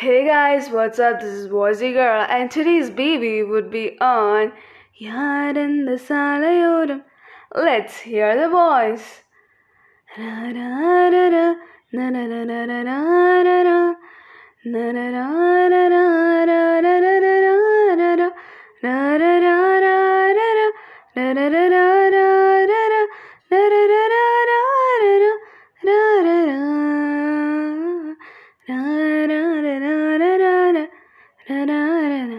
Hey guys, what's up? This is Voicy Girl, and today's baby would be on Yadin the Salayodum. Let's hear the voice. Da-da-da-da.